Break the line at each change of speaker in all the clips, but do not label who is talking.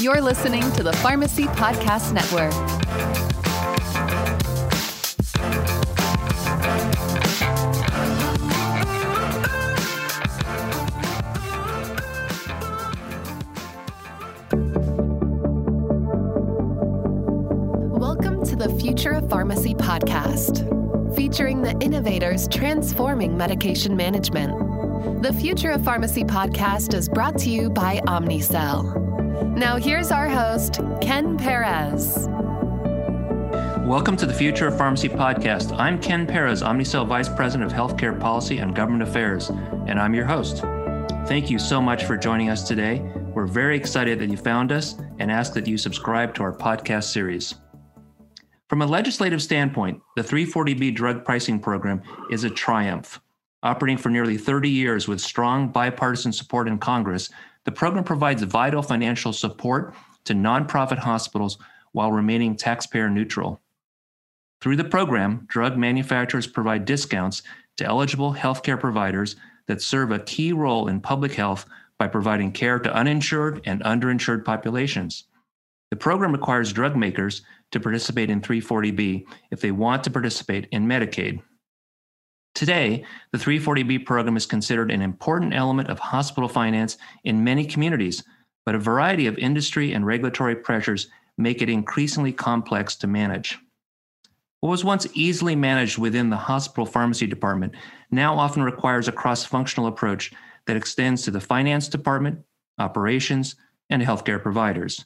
You're listening to the Pharmacy Podcast Network. Welcome to the Future of Pharmacy podcast, featuring the innovators transforming medication management. The Future of Pharmacy podcast is brought to you by Omnicell. Now, here's our host, Ken Perez.
Welcome to the Future of Pharmacy podcast. I'm Ken Perez, Omnicell Vice President of Healthcare Policy and Government Affairs, and I'm your host. Thank you so much for joining us today. We're very excited that you found us and ask that you subscribe to our podcast series. From a legislative standpoint, the 340B drug pricing program is a triumph. Operating for nearly 30 years with strong bipartisan support in Congress, the program provides vital financial support to nonprofit hospitals while remaining taxpayer neutral. Through the program, drug manufacturers provide discounts to eligible healthcare providers that serve a key role in public health by providing care to uninsured and underinsured populations. The program requires drug makers to participate in 340B if they want to participate in Medicaid. Today, the 340B program is considered an important element of hospital finance in many communities, but a variety of industry and regulatory pressures make it increasingly complex to manage. What was once easily managed within the hospital pharmacy department now often requires a cross functional approach that extends to the finance department, operations, and healthcare providers.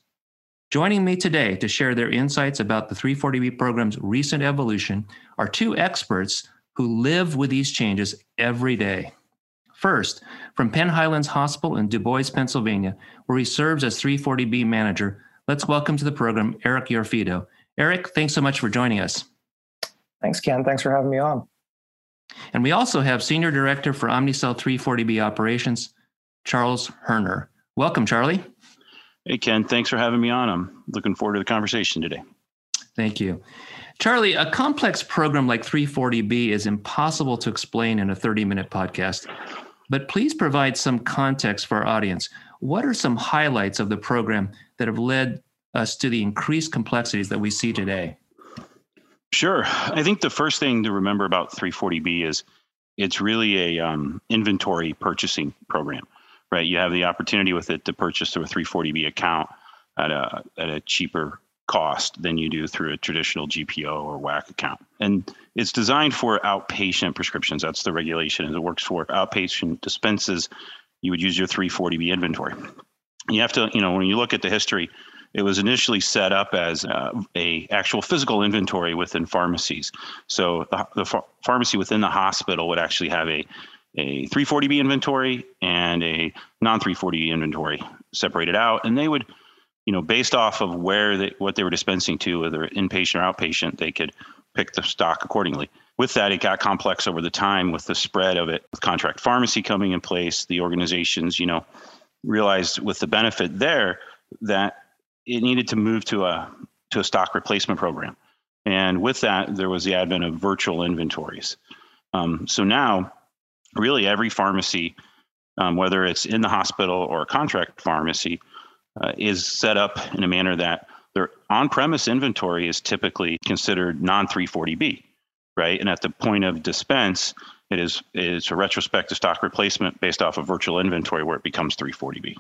Joining me today to share their insights about the 340B program's recent evolution are two experts who live with these changes every day. First, from Penn Highlands Hospital in Du Bois, Pennsylvania, where he serves as 340B manager, let's welcome to the program Eric Yorfido. Eric, thanks so much for joining us.
Thanks, Ken. Thanks for having me on.
And we also have Senior Director for Omnicell 340B Operations, Charles Herner. Welcome, Charlie.
Hey, Ken. Thanks for having me on. I'm looking forward to the conversation today.
Thank you. Charlie, a complex program like 340B is impossible to explain in a 30 minute podcast, but please provide some context for our audience. What are some highlights of the program that have led us to the increased complexities that we see today?
Sure. I think the first thing to remember about 340B is it's really a um, inventory purchasing program, right? You have the opportunity with it to purchase through a 340B account at a at a cheaper cost than you do through a traditional GPO or WAC account. And it's designed for outpatient prescriptions. That's the regulation. It works for outpatient dispenses. You would use your 340B inventory. You have to, you know, when you look at the history, it was initially set up as uh, a actual physical inventory within pharmacies. So the, the ph- pharmacy within the hospital would actually have a a 340B inventory and a non 340B inventory separated out, and they would, you know, based off of where they, what they were dispensing to, whether inpatient or outpatient, they could pick the stock accordingly. With that, it got complex over the time with the spread of it, with contract pharmacy coming in place. The organizations, you know, realized with the benefit there that it needed to move to a to a stock replacement program, and with that, there was the advent of virtual inventories. Um, so now, really, every pharmacy, um, whether it's in the hospital or a contract pharmacy, uh, is set up in a manner that their on-premise inventory is typically considered non-340B, right? And at the point of dispense, it is it's a retrospective stock replacement based off of virtual inventory where it becomes 340B.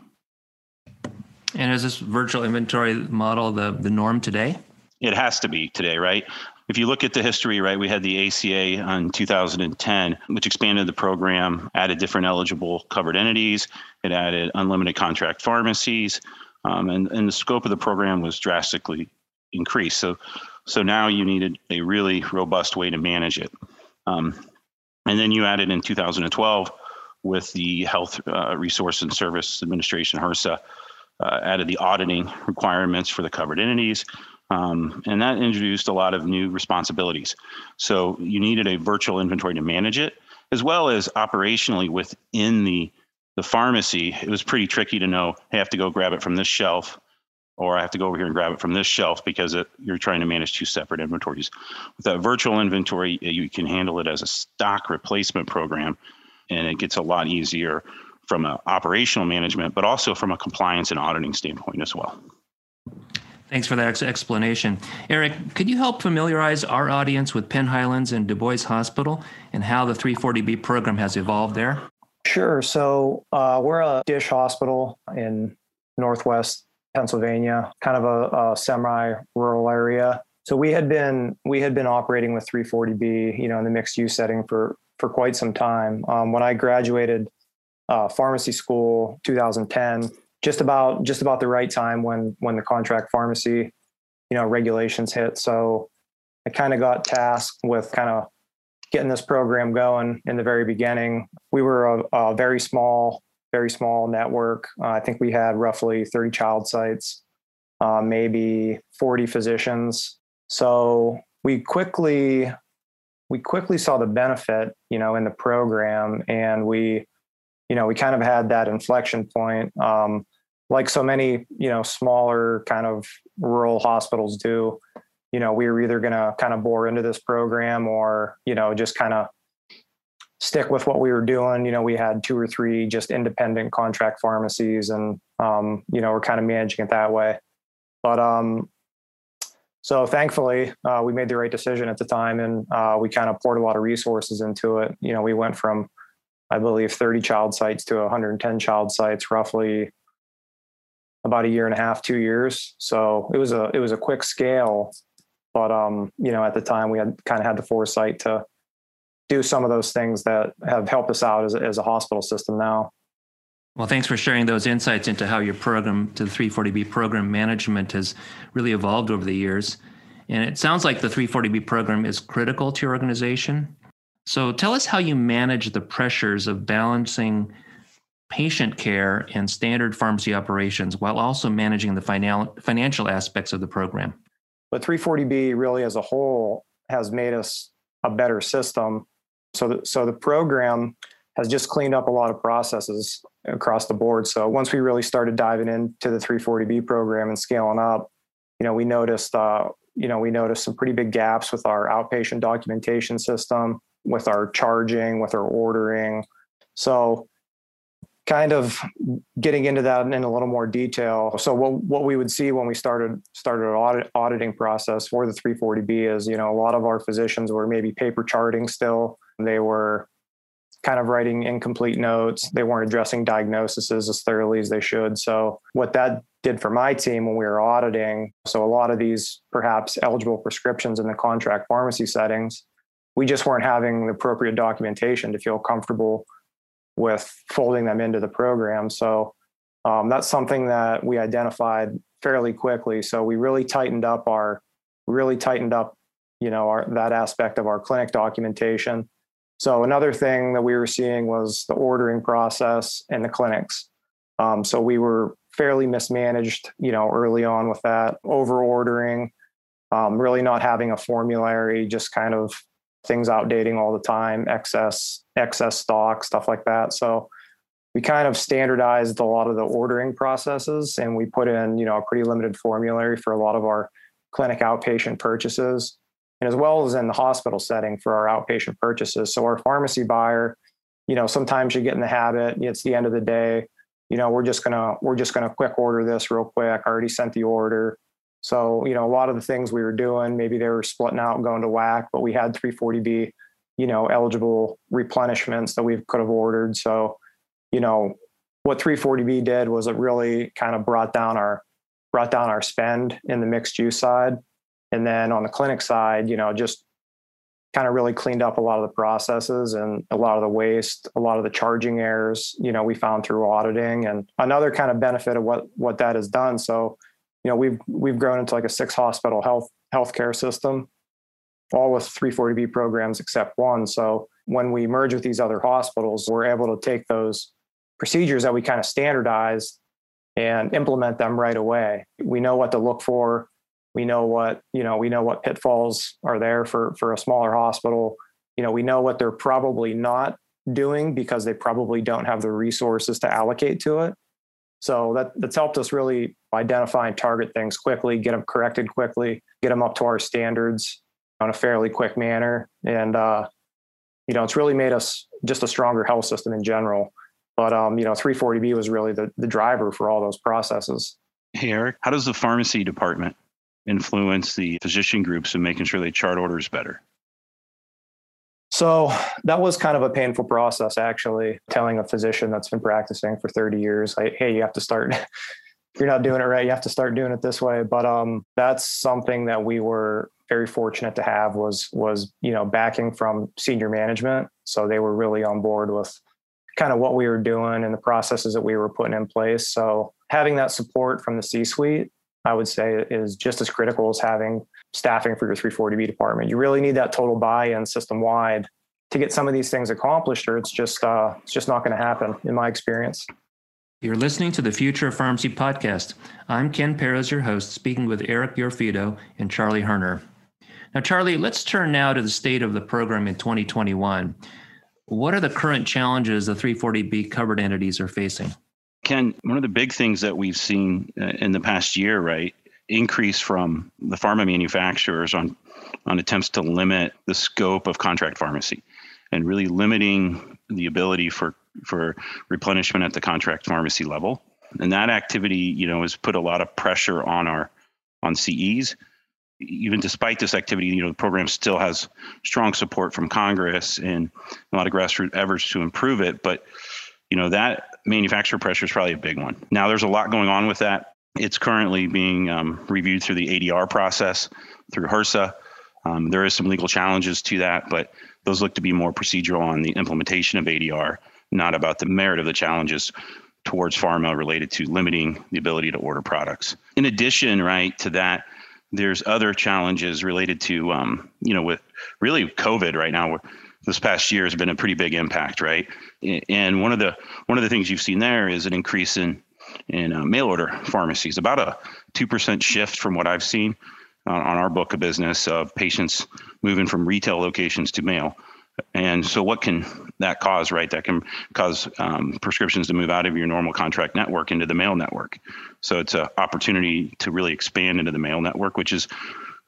And is this virtual inventory model the, the norm today?
It has to be today, right? If you look at the history, right, we had the ACA in 2010, which expanded the program, added different eligible covered entities, it added unlimited contract pharmacies, um, and, and the scope of the program was drastically increased. So, so now you needed a really robust way to manage it. Um, and then you added in 2012 with the Health uh, Resource and Service Administration, HRSA, uh, added the auditing requirements for the covered entities. Um, and that introduced a lot of new responsibilities. So you needed a virtual inventory to manage it, as well as operationally within the, the pharmacy. It was pretty tricky to know, hey, I have to go grab it from this shelf, or I have to go over here and grab it from this shelf because it, you're trying to manage two separate inventories. With that virtual inventory, eh, you can handle it as a stock replacement program, and it gets a lot easier from an operational management, but also from a compliance and auditing standpoint as well.
Thanks for that explanation. Eric, could you help familiarize our audience with Penn Highlands and Du Bois Hospital and how the 340B program has evolved there?
Sure. So uh, we're a DSH hospital in Northwest Pennsylvania, kind of a, a semi-rural area. So we had been we had been operating with 340B, you know, in the mixed use setting for for quite some time. Um, when I graduated uh, pharmacy school, 2010, just about just about the right time when when the contract pharmacy, you know, regulations hit. So I kind of got tasked with kind of getting this program going in the very beginning. We were a, a very small, very small network. Uh, I think we had roughly 30 child sites, uh, maybe 40 physicians. So we quickly we quickly saw the benefit, you know, in the program, and we, you know, we kind of had that inflection point. Um, like so many, you know, smaller kind of rural hospitals do, you know, we were either going to kind of bore into this program or, you know, just kind of stick with what we were doing. You know, we had two or three just independent contract pharmacies and, um, you know, we're kind of managing it that way. But, um, so thankfully, uh, we made the right decision at the time and uh, we kind of poured a lot of resources into it. You know, we went from, I believe, 30 child sites to 110 child sites roughly about a year and a half, two years. So it was a it was a quick scale, but um, you know, at the time we had kind of had the foresight to do some of those things that have helped us out as as a hospital system now.
Well, thanks for sharing those insights into how your program to the 340B program management has really evolved over the years. And it sounds like the 340B program is critical to your organization. So tell us how you manage the pressures of balancing patient care and standard pharmacy operations while also managing the financial aspects of the program.
But 340B really as a whole has made us a better system. So the, so the program has just cleaned up a lot of processes across the board. So once we really started diving into the 340B program and scaling up, you know, we noticed uh, you know, we noticed some pretty big gaps with our outpatient documentation system, with our charging, with our ordering. So kind of getting into that in a little more detail. So what what we would see when we started started an audit, auditing process for the 340B is, you know, a lot of our physicians were maybe paper charting still. They were kind of writing incomplete notes. They weren't addressing diagnoses as thoroughly as they should. So what that did for my team when we were auditing, so a lot of these perhaps eligible prescriptions in the contract pharmacy settings, we just weren't having the appropriate documentation to feel comfortable with folding them into the program. So um, that's something that we identified fairly quickly. So we really tightened up our, really tightened up, you know, our, that aspect of our clinic documentation. So another thing that we were seeing was the ordering process in the clinics. Um, so we were fairly mismanaged, you know, early on with that over ordering, um, really not having a formulary, just kind of things outdating all the time, excess excess stock, stuff like that. So we kind of standardized a lot of the ordering processes and we put in, you know, a pretty limited formulary for a lot of our clinic outpatient purchases and as well as in the hospital setting for our outpatient purchases. So our pharmacy buyer, you know, sometimes you get in the habit, it's the end of the day, you know, we're just gonna we're just gonna quick order this real quick. I already sent the order. So, you know, a lot of the things we were doing, maybe they were splitting out and going to WAC, but we had 340B, you know, eligible replenishments that we could have ordered. So, you know, what 340B did was it really kind of brought down our brought down our spend in the mixed use side. And then on the clinic side, you know, just kind of really cleaned up a lot of the processes and a lot of the waste, a lot of the charging errors, you know, we found through auditing. And another kind of benefit of what what that has done. So you know we've we've grown into like a six hospital health healthcare system all with 340b programs except one. So when we merge with these other hospitals we're able to take those procedures that we kind of standardize and implement them right away. We know what to look for. We know what you know we know what pitfalls are there for for a smaller hospital. You know we know what they're probably not doing because they probably don't have the resources to allocate to it. So that that's helped us really identify and target things quickly, get them corrected quickly, get them up to our standards on a fairly quick manner. And, uh, you know, it's really made us just a stronger health system in general. But, um, you know, 340B was really the, the driver for all those processes.
Hey, Eric, how does the pharmacy department influence the physician groups in making sure they chart orders better?
So that was kind of a painful process, actually, telling a physician that's been practicing for 30 years, like, hey, you have to start. You're not doing it right. You have to start doing it this way. But um, that's something that we were very fortunate to have was was you know backing from senior management. So they were really on board with kind of what we were doing and the processes that we were putting in place. So having that support from the C-suite, I would say, is just as critical as having staffing for your 340B department. You really need that total buy-in system wide to get some of these things accomplished, or it's just uh, it's just not going to happen, in my experience.
You're listening to the Future of Pharmacy podcast. I'm Ken Perez, your host, speaking with Eric Yorfido and Charlie Herner. Now, Charlie, let's turn now to the state of the program in 2021. What are the current challenges the 340B covered entities are facing?
Ken, one of the big things that we've seen uh, in the past year, right, increase from the pharma manufacturers on on attempts to limit the scope of contract pharmacy and really limiting the ability for for replenishment at the contract pharmacy level. And that activity, you know, has put a lot of pressure on our on CEs. Even despite this activity, you know, the program still has strong support from Congress and a lot of grassroots efforts to improve it. But you know, that manufacturer pressure is probably a big one. Now, there's a lot going on with that. It's currently being um, reviewed through the ADR process through HRSA. Um, there is some legal challenges to that, but those look to be more procedural on the implementation of ADR, not about the merit of the challenges towards pharma related to limiting the ability to order products. In addition, right to that, there's other challenges related to, um, you know, with really COVID right now. This past year has been a pretty big impact, right? And one of the one of the things you've seen there is an increase in in uh, mail order pharmacies, about a 2% shift from what I've seen on, on our book of business of patients moving from retail locations to mail. And so, what can that cause, right? That can cause um, prescriptions to move out of your normal contract network into the mail network. So, it's an opportunity to really expand into the mail network, which is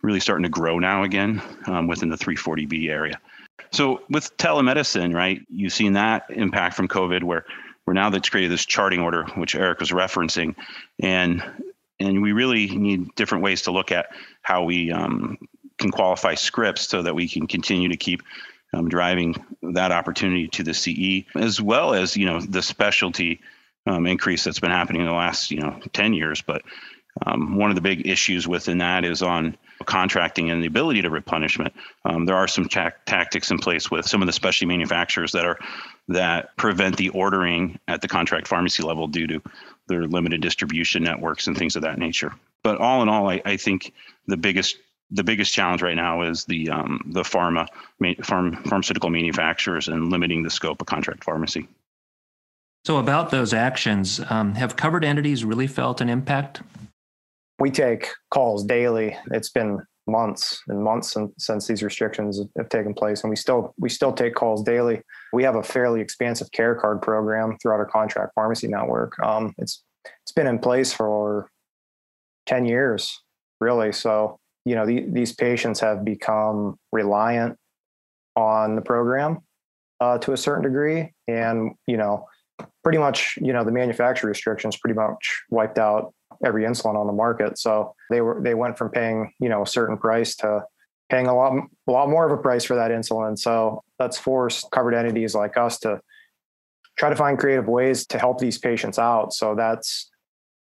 really starting to grow now again um, within the 340B area. So, with telemedicine, right, you've seen that impact from COVID where we're now that's created this charting order, which Eric was referencing, and and we really need different ways to look at how we um, can qualify scripts so that we can continue to keep um, driving that opportunity to the CE, as well as you know the specialty um, increase that's been happening in the last you know 10 years. But um, one of the big issues within that is on contracting and the ability to replenishment. Um, there are some ta- tactics in place with some of the specialty manufacturers that are that prevent the ordering at the contract pharmacy level due to their limited distribution networks and things of that nature. But all in all, I, I think the biggest the biggest challenge right now is the um, the pharma farm, pharmaceutical manufacturers and limiting the scope of contract pharmacy.
So, about those actions, um, have covered entities really felt an impact?
We take calls daily. It's been months and months since these restrictions have taken place, and we still we still take calls daily. We have a fairly expansive care card program throughout our contract pharmacy network. Um, it's it's been in place for ten years, really. So you know the, these patients have become reliant on the program uh, to a certain degree, and you know pretty much you know the manufacturer restrictions pretty much wiped out every insulin on the market. So they were they went from paying you know a certain price to paying a lot a lot more of a price for that insulin. So that's forced covered entities like us to try to find creative ways to help these patients out. So that's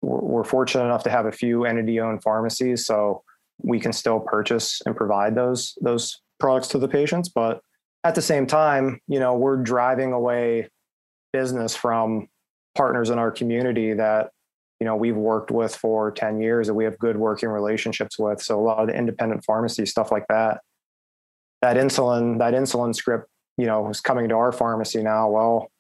we're fortunate enough to have a few entity owned pharmacies, so we can still purchase and provide those those products to the patients. But at the same time, you know, we're driving away business from partners in our community that you know we've worked with for 10 years that we have good working relationships with so a lot of the independent pharmacy stuff like that that insulin that insulin script you know is coming to our pharmacy now well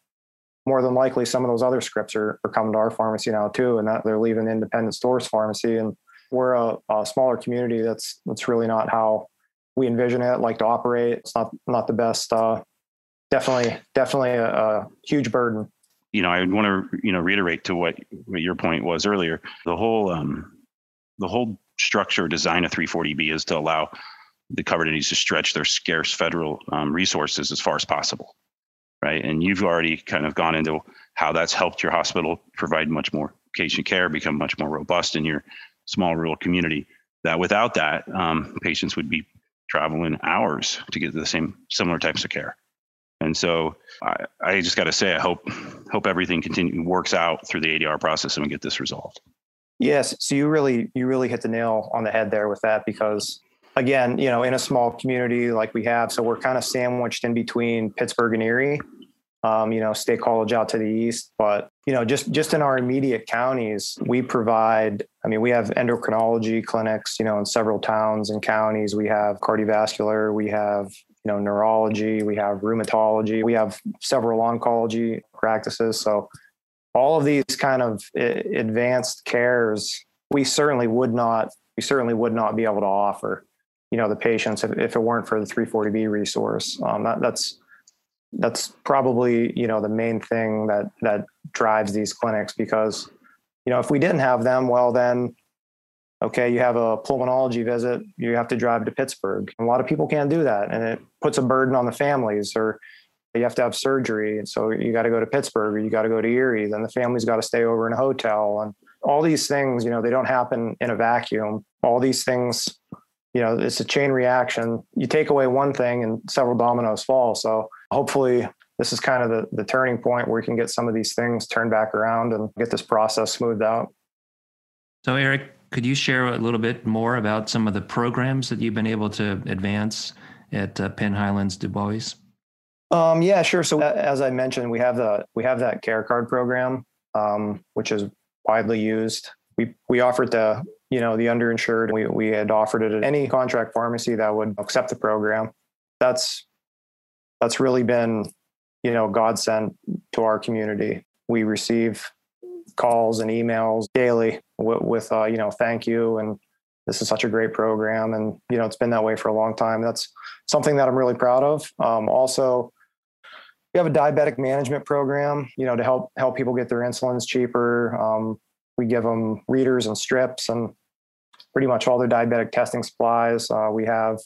more than likely some of those other scripts are, are coming to our pharmacy now too and that they're leaving independent stores pharmacy and we're a, a smaller community that's that's really not how we envision it like to operate it's not not the best uh, definitely definitely a, a huge burden
you know, I want to you know reiterate to what, what your point was earlier. The whole um, the whole structure design of 340B is to allow the covered entities to stretch their scarce federal um, resources as far as possible, right? And you've already kind of gone into how that's helped your hospital provide much more patient care become much more robust in your small rural community. That without that, um, patients would be traveling hours to get the same similar types of care. And so I, I just got to say, I hope hope everything continue works out through the ADR process and we get this resolved.
Yes, so you really you really hit the nail on the head there with that because again, you know, in a small community like we have, so we're kind of sandwiched in between Pittsburgh and Erie. Um, you know, State College out to the east, but you know, just just in our immediate counties, we provide. I mean, we have endocrinology clinics, you know, in several towns and counties. We have cardiovascular, we have you know neurology, we have rheumatology, we have several oncology practices. So all of these kind of advanced cares, we certainly would not we certainly would not be able to offer you know the patients if, if it weren't for the 340b resource um, that, that's that's probably you know the main thing that that drives these clinics because you know if we didn't have them well then okay you have a pulmonology visit you have to drive to pittsburgh. A lot of people can't do that and it puts a burden on the families or you have to have surgery and so you got to go to pittsburgh or you got to go to erie then the family's got to stay over in a hotel and all these things you know they don't happen in a vacuum. All these things you know it's a chain reaction. You take away one thing and several dominoes fall. So hopefully this is kind of the, the turning point where we can get some of these things turned back around and get this process smoothed out.
So eric could you share a little bit more about some of the programs that you've been able to advance at uh, penn highlands du bois?
Um, yeah sure. So as i mentioned we have the we have that care card program um, which is widely used. We we offer to you know the underinsured we, we had offered it at any contract pharmacy that would accept the program. That's that's really been you know godsend to our community. We receive calls and emails daily with, with uh, you know thank you and this is such a great program and you know it's been that way for a long time. That's something that i'm really proud of. Um, also we have a diabetic management program you know to help help people get their insulins cheaper. Um, we give them readers and strips and pretty much all their diabetic testing supplies. Uh, we have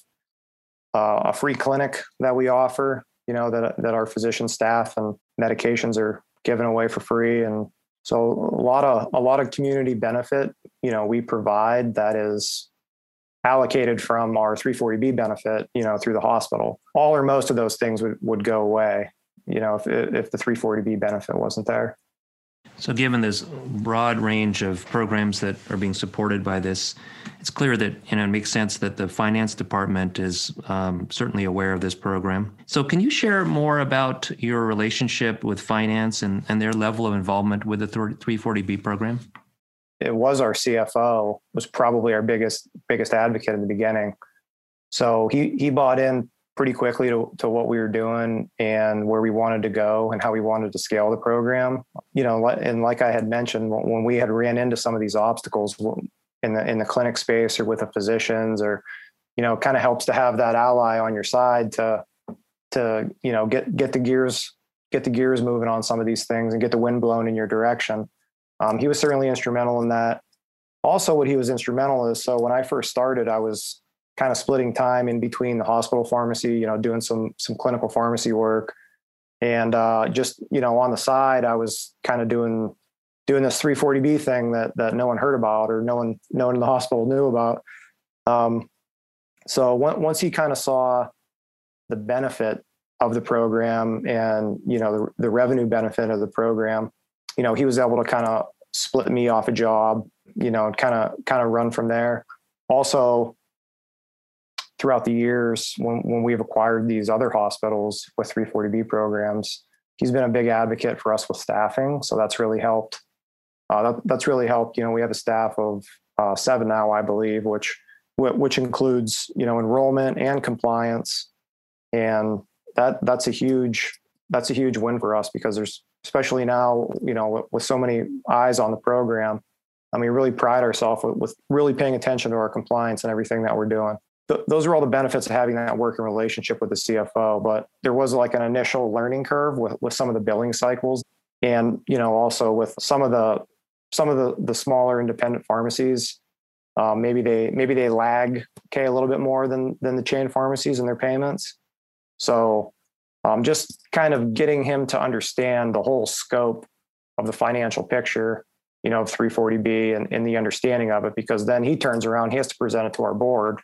uh, a free clinic that we offer, you know, that, that our physician staff and medications are given away for free. And so a lot of, a lot of community benefit, you know, we provide that is allocated from our 340B benefit, you know, through the hospital. All or most of those things would, would go away, you know, if, if the 340B benefit wasn't there.
So, given this broad range of programs that are being supported by this, it's clear that you know it makes sense that the finance department is um, certainly aware of this program. So, can you share more about your relationship with finance and, and their level of involvement with the 340B program?
It was our CFO was probably our biggest biggest advocate in the beginning. So he he bought in pretty quickly to, to what we were doing and where we wanted to go and how we wanted to scale the program. You know, and like I had mentioned, when we had ran into some of these obstacles in the in the clinic space or with the physicians, or you know, kind of helps to have that ally on your side to to you know get get the gears get the gears moving on some of these things and get the wind blown in your direction. Um, he was certainly instrumental in that. Also, what he was instrumental is so when I first started, I was kind of splitting time in between the hospital pharmacy, you know, doing some some clinical pharmacy work, and uh, just you know on the side, I was kind of doing doing this 340B thing that that no one heard about or no one no one in the hospital knew about. Um, so once he kind of saw the benefit of the program and you know the, the revenue benefit of the program, you know he was able to kind of split me off a job, you know, and kind of kind of run from there. Also, throughout the years when, when we've acquired these other hospitals with 340B programs, he's been a big advocate for us with staffing. So that's really helped. Uh, that, that's really helped. You know, we have a staff of uh, seven now, I believe, which which includes you know enrollment and compliance, and that that's a huge that's a huge win for us because there's especially now you know with so many eyes on the program. I mean, really pride ourselves with, with really paying attention to our compliance and everything that we're doing th- those are all the benefits of having that working relationship with the CFO. But there was like an initial learning curve with, with some of the billing cycles, and you know also with some of the some of the the smaller independent pharmacies. Um, maybe they maybe they lag okay a little bit more than than the chain pharmacies in their payments. So um, just kind of getting him to understand the whole scope of the financial picture you know of 340b and, and the understanding of it because then he turns around he has to present it to our board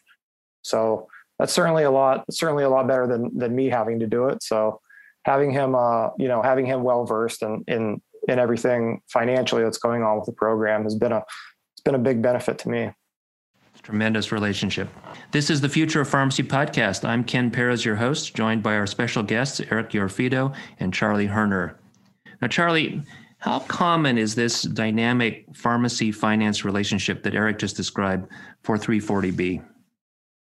so that's certainly a lot certainly a lot better than than me having to do it so having him uh you know having him well versed in in in everything financially that's going on with the program has been a it's been a big benefit to me
Tremendous relationship. This is the Future of Pharmacy podcast. I'm Ken Perez, your host, joined by our special guests, Eric Yorfido and Charlie Herner. Now, Charlie, how common is this dynamic pharmacy finance relationship that Eric just described for 340B?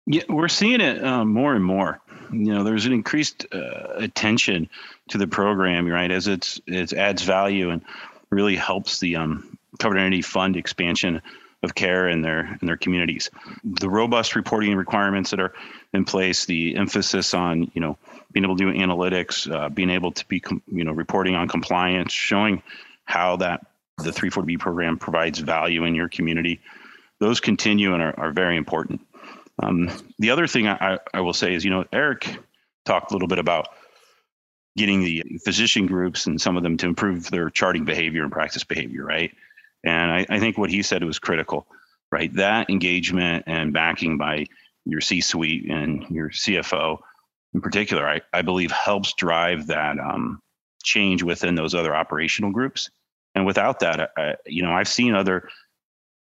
Yeah, we're seeing it um, more and more. You know, there's an increased uh, attention to the program, right? As it's it adds value and really helps the um, covered entity fund expansion of care in their in their communities. The robust reporting requirements that are in place, the emphasis on you know being able to do analytics, uh, being able to be you know reporting on compliance, showing how that the 340B program provides value in your community. Those continue and are, are very important. Um, the other thing I, I will say is, you know, Eric talked a little bit about getting the physician groups and some of them to improve their charting behavior and practice behavior, right? And I, I think what he said was critical, right? That engagement and backing by your C suite and your CFO in particular, I, I believe helps drive that um, change within those other operational groups. And without that, I, you know, I've seen other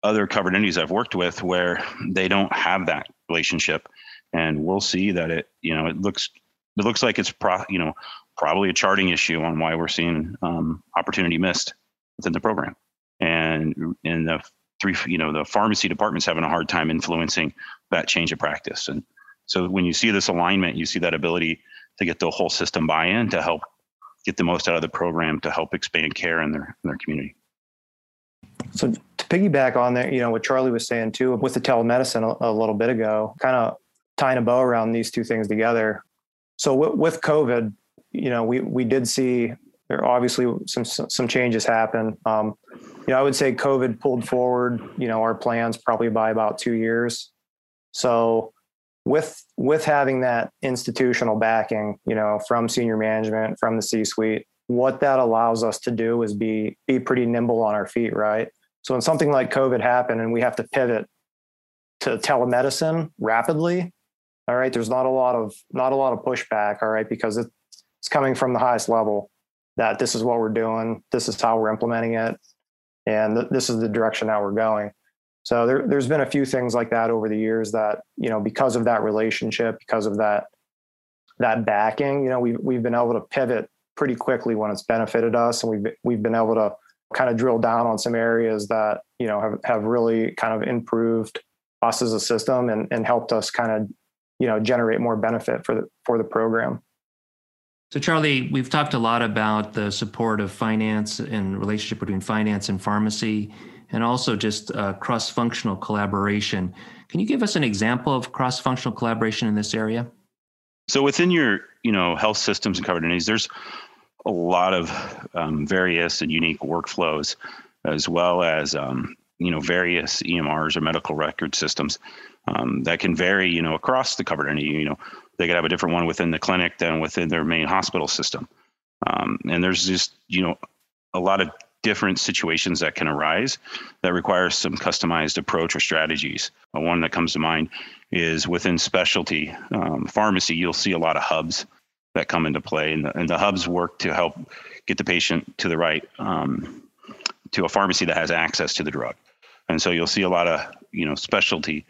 other covered entities I've worked with where they don't have that relationship, and we'll see that it, you know, it looks it looks like it's pro, you know, probably a charting issue on why we're seeing um, opportunity missed within the program. And in the three you know the pharmacy department's having a hard time influencing that change of practice. And so when you see this alignment you see that ability to get the whole system buy-in to help get the most out of the program to help expand care in their in their community.
So to piggyback on that you know what charlie was saying too with the telemedicine a, a little bit ago kind of tying a bow around these two things together so w- with covid you know we we did see there obviously some some changes happen. Um, you know, I would say COVID pulled forward, you know, our plans probably by about two years. So with with having that institutional backing, you know, from senior management, from the C-suite, what that allows us to do is be be pretty nimble on our feet, right? So when something like COVID happened and we have to pivot to telemedicine rapidly, all right, there's not a lot of not a lot of pushback, all right, because it's coming from the highest level that this is what we're doing, this is how we're implementing it, and th- this is the direction that we're going. So there, there's been a few things like that over the years that you know because of that relationship, because of that that backing, you know, we've we've been able to pivot pretty quickly when it's benefited us, and we've we've been able to kind of drill down on some areas that you know have have really kind of improved us as a system and and helped us kind of you know generate more benefit for the for the program.
So, Charlie, we've talked a lot about the support of finance and relationship between finance and pharmacy, and also just uh, cross-functional collaboration. Can you give us an example of cross-functional collaboration in this area?
So, within your, you know, health systems and covered entities, there's a lot of um, various and unique workflows, as well as um, you know various EMRs or medical record systems um, that can vary, you know, across the covered entity. You know, they could have a different one within the clinic than within their main hospital system. Um, and there's just, you know, a lot of different situations that can arise that require some customized approach or strategies. One that comes to mind is within specialty um, pharmacy, you'll see a lot of hubs that come into play, and the, and the hubs work to help get the patient to the right um, to a pharmacy that has access to the drug. And so you'll see a lot of you know specialty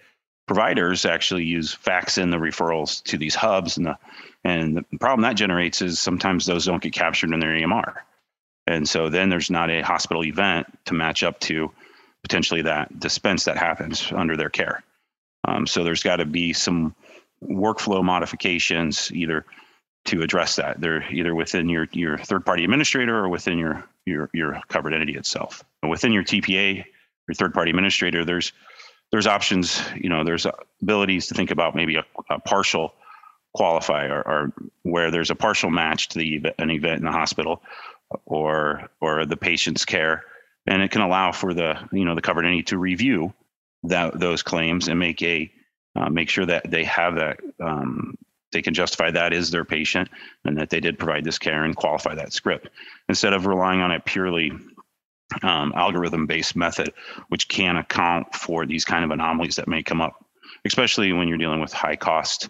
providers actually use fax in the referrals to these hubs and the and the problem that generates is sometimes those don't get captured in their EMR. And so then there's not a hospital event to match up to potentially that dispense that happens under their care. Um, so there's got to be some workflow modifications either to address that. They're either within your your third party administrator or within your your your covered entity itself. Within your TPA, your third party administrator, there's there's options, you know, there's abilities to think about maybe a, a partial qualify or, or, where there's a partial match to the an event in the hospital or or the patient's care and it can allow for the you know the covered entity to review that those claims and make a uh, make sure that they have that um, they can justify that is their patient and that they did provide this care and qualify that script instead of relying on a purely um, algorithm based method, which can account for these kind of anomalies that may come up, especially when you're dealing with high cost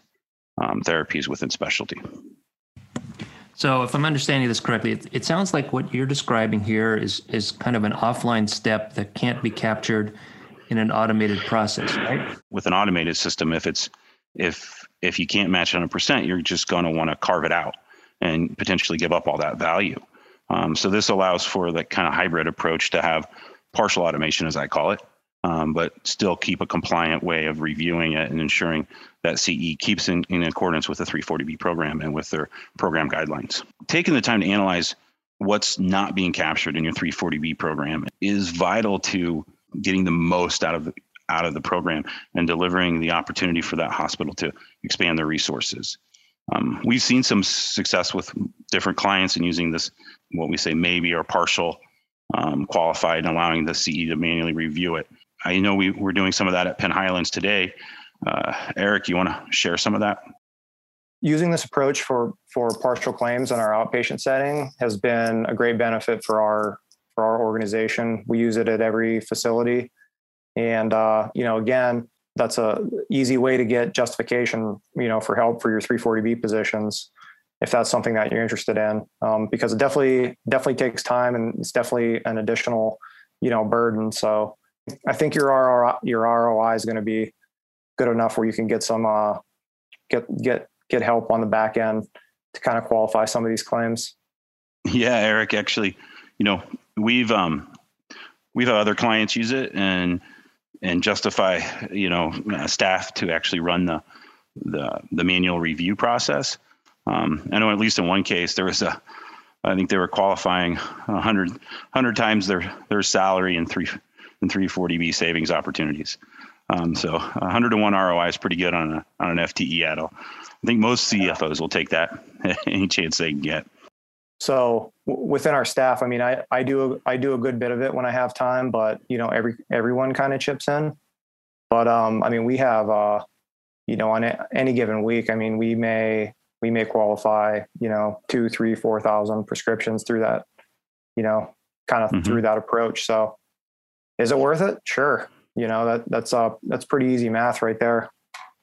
um, therapies within specialty.
So, if I'm understanding this correctly, it, it, sounds like what you're describing here is is kind of an offline step that can't be captured in an automated process, right?
With an automated system, if it's if if you can't match 100%, you're just going to want to carve it out and potentially give up all that value. Um, so this allows for the kind of hybrid approach to have partial automation, as I call it, um, but still keep a compliant way of reviewing it and ensuring that CE keeps in, in accordance with the 340B program and with their program guidelines. Taking the time to analyze what's not being captured in your 340B program is vital to getting the most out of out of the program and delivering the opportunity for that hospital to expand their resources. Um, we've seen some success with different clients in using this, what we say maybe or partial um, qualified and allowing the CE to manually review it. I know we, we're doing some of that at Penn Highlands today. Uh, Eric, you want to share some of that?
Using this approach for, for partial claims in our outpatient setting has been a great benefit for our for our organization. We use it at every facility, and uh, you know, again, that's a easy way to get justification, you know, for help for your 340B positions if that's something that you're interested in, um, because it definitely definitely takes time and it's definitely an additional, you know, burden. So I think your ROI, your ROI is going to be good enough where you can get some uh, get get get help on the back end to kind of qualify some of these claims.
Yeah, Eric, actually, you know, we've um we've had other clients use it and and justify you know staff to actually run the the, the manual review process. Um, I know at least in one case there was a I think they were qualifying 100, 100 times their their salary in three in 340B savings opportunities. Um, so 101 ROI is pretty good on a on an FTE add I think most CFOs will take that any chance they can get.
So w- within our staff, I mean, I, I do I do a good bit of it when I have time, but you know, every everyone kind of chips in. But um, I mean, we have uh, you know, on a, any given week, I mean, we may we may qualify, you know, two, three, four thousand prescriptions through that, you know, kind of mm-hmm. through that approach. So, is it worth it? Sure. You know that that's uh that's pretty easy math right there.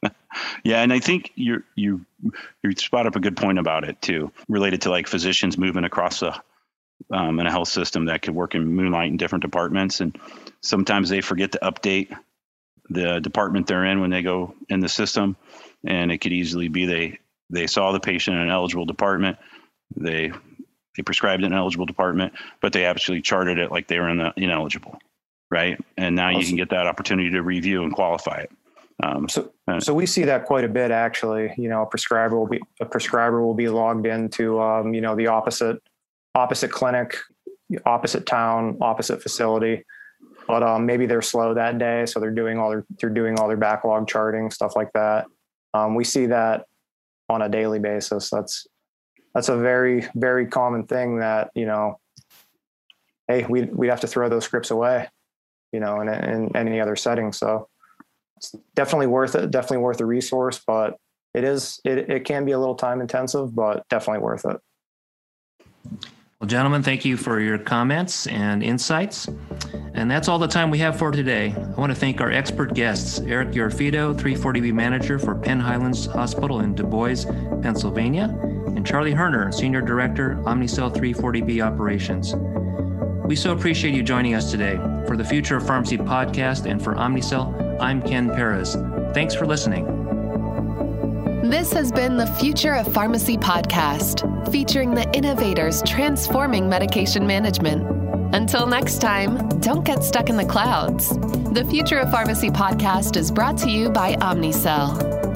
yeah, and I think you you you spot up a good point about it too, related to like physicians moving across a um, in a health system that could work in moonlight in different departments, and sometimes they forget to update the department they're in when they go in the system, and it could easily be they they saw the patient in an eligible department, they they prescribed an eligible department, but they actually charted it like they were in the ineligible, right? And now awesome. you can get that opportunity to review and qualify it.
Um, so, uh, so we see that quite a bit actually. You know, a prescriber will be a prescriber will be logged into um, you know the opposite opposite clinic, opposite town, opposite facility, but um, maybe they're slow that day, so they're doing all their they're doing all their backlog charting stuff like that. Um, we see that on a daily basis. That's that's a very very common thing that you know. Hey, we we have to throw those scripts away, you know, in, in any other setting. So it's definitely worth it. Definitely worth the resource, but it is it, it can be a little time intensive, but definitely worth it.
Well, gentlemen, thank you for your comments and insights. And that's all the time we have for today. I want to thank our expert guests, Eric Yorfido, 340B manager for Penn Highlands Hospital in Du Bois, Pennsylvania, and Charlie Herner, senior director, Omnicell 340B operations. We so appreciate you joining us today. For the Future of Pharmacy podcast and for Omnicell, I'm Ken Perez. Thanks for listening.
This has been the Future of Pharmacy podcast, featuring the innovators transforming medication management. Until next time, don't get stuck in the clouds. The Future of Pharmacy podcast is brought to you by Omnicell.